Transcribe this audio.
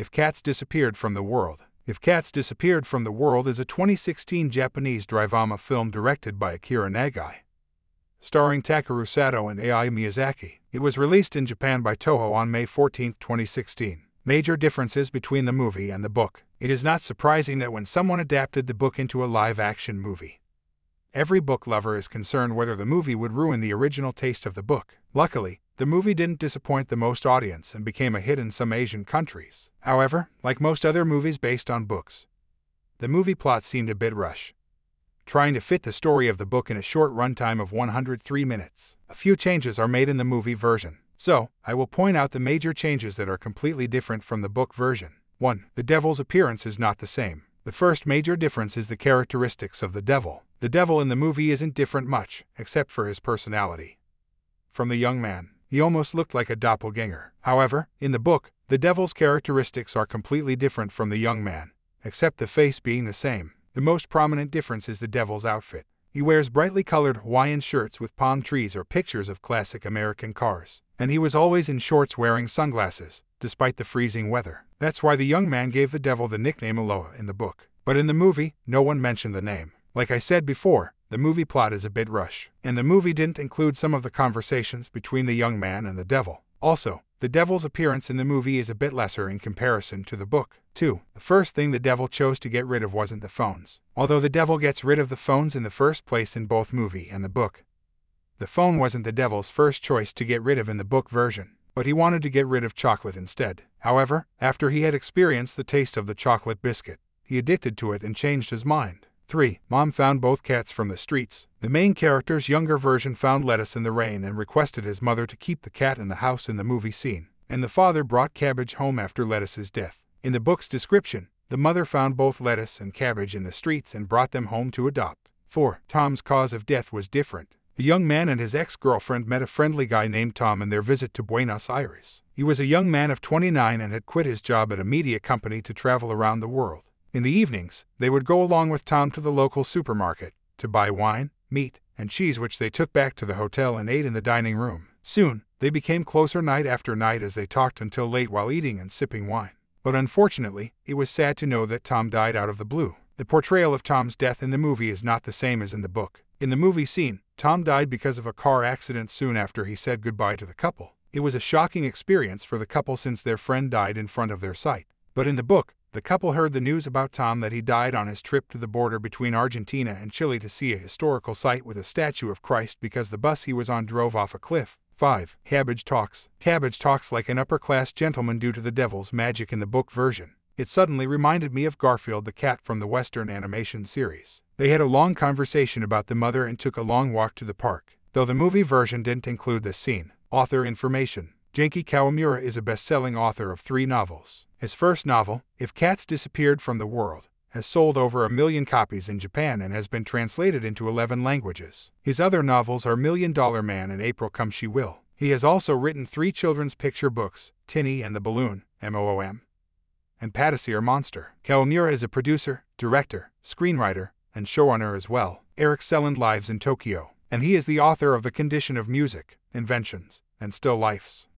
If Cats Disappeared from the World. If Cats Disappeared from the World is a 2016 Japanese drama film directed by Akira Nagai. Starring Takeru Satoh and Aoi Miyazaki, it was released in Japan by Toho on May 14, 2016. Major differences between the movie and the book. It is not surprising that when someone adapted the book into a live action movie, every book lover is concerned whether the movie would ruin the original taste of the book. Luckily, the movie didn't disappoint the most audience and became a hit in some Asian countries. However, like most other movies based on books, the movie plot seemed a bit rushed, trying to fit the story of the book in a short runtime of 103 minutes. A few changes are made in the movie version, so I will point out the major changes that are completely different from the book version. 1. The devil's appearance is not the same. The first major difference is the characteristics of the devil. The devil in the movie isn't different much, except for his personality. From the young man, he almost looked like a doppelganger. However, in the book, the devil's characteristics are completely different from the young man, except the face being the same. The most prominent difference is the devil's outfit. He wears brightly colored Hawaiian shirts with palm trees or pictures of classic American cars, and he was always in shorts wearing sunglasses, despite the freezing weather. That's why the young man gave the devil the nickname Aloha in the book. But in the movie, no one mentioned the name. Like I said before, the movie plot is a bit rush, and the movie didn't include some of the conversations between the young man and the devil. Also, the devil's appearance in the movie is a bit lesser in comparison to the book. 2. The first thing the devil chose to get rid of wasn't the phones. Although the devil gets rid of the phones in the first place in both movie and the book, the phone wasn't the devil's first choice to get rid of in the book version, but he wanted to get rid of chocolate instead. However, after he had experienced the taste of the chocolate biscuit, he addicted to it and changed his mind. 3. Mom found both cats from the streets. The main character's younger version found lettuce in the rain and requested his mother to keep the cat in the house in the movie scene. And the father brought cabbage home after lettuce's death. In the book's description, the mother found both lettuce and cabbage in the streets and brought them home to adopt. 4. Tom's cause of death was different. The young man and his ex girlfriend met a friendly guy named Tom in their visit to Buenos Aires. He was a young man of 29 and had quit his job at a media company to travel around the world. In the evenings, they would go along with Tom to the local supermarket to buy wine, meat, and cheese, which they took back to the hotel and ate in the dining room. Soon, they became closer night after night as they talked until late while eating and sipping wine. But unfortunately, it was sad to know that Tom died out of the blue. The portrayal of Tom's death in the movie is not the same as in the book. In the movie scene, Tom died because of a car accident soon after he said goodbye to the couple. It was a shocking experience for the couple since their friend died in front of their sight. But in the book, the couple heard the news about Tom that he died on his trip to the border between Argentina and Chile to see a historical site with a statue of Christ because the bus he was on drove off a cliff. 5. Cabbage talks. Cabbage talks like an upper class gentleman due to the devil's magic in the book version. It suddenly reminded me of Garfield the cat from the Western animation series. They had a long conversation about the mother and took a long walk to the park. Though the movie version didn't include this scene. Author information. Genki Kawamura is a best-selling author of three novels. His first novel, If Cats Disappeared from the World, has sold over a million copies in Japan and has been translated into 11 languages. His other novels are Million Dollar Man and April Come She Will. He has also written three children's picture books, Tinny and the Balloon, M-O-O-M, and Patissier Monster. Kawamura is a producer, director, screenwriter, and showrunner as well. Eric Selland lives in Tokyo, and he is the author of The Condition of Music, Inventions, and Still Lifes.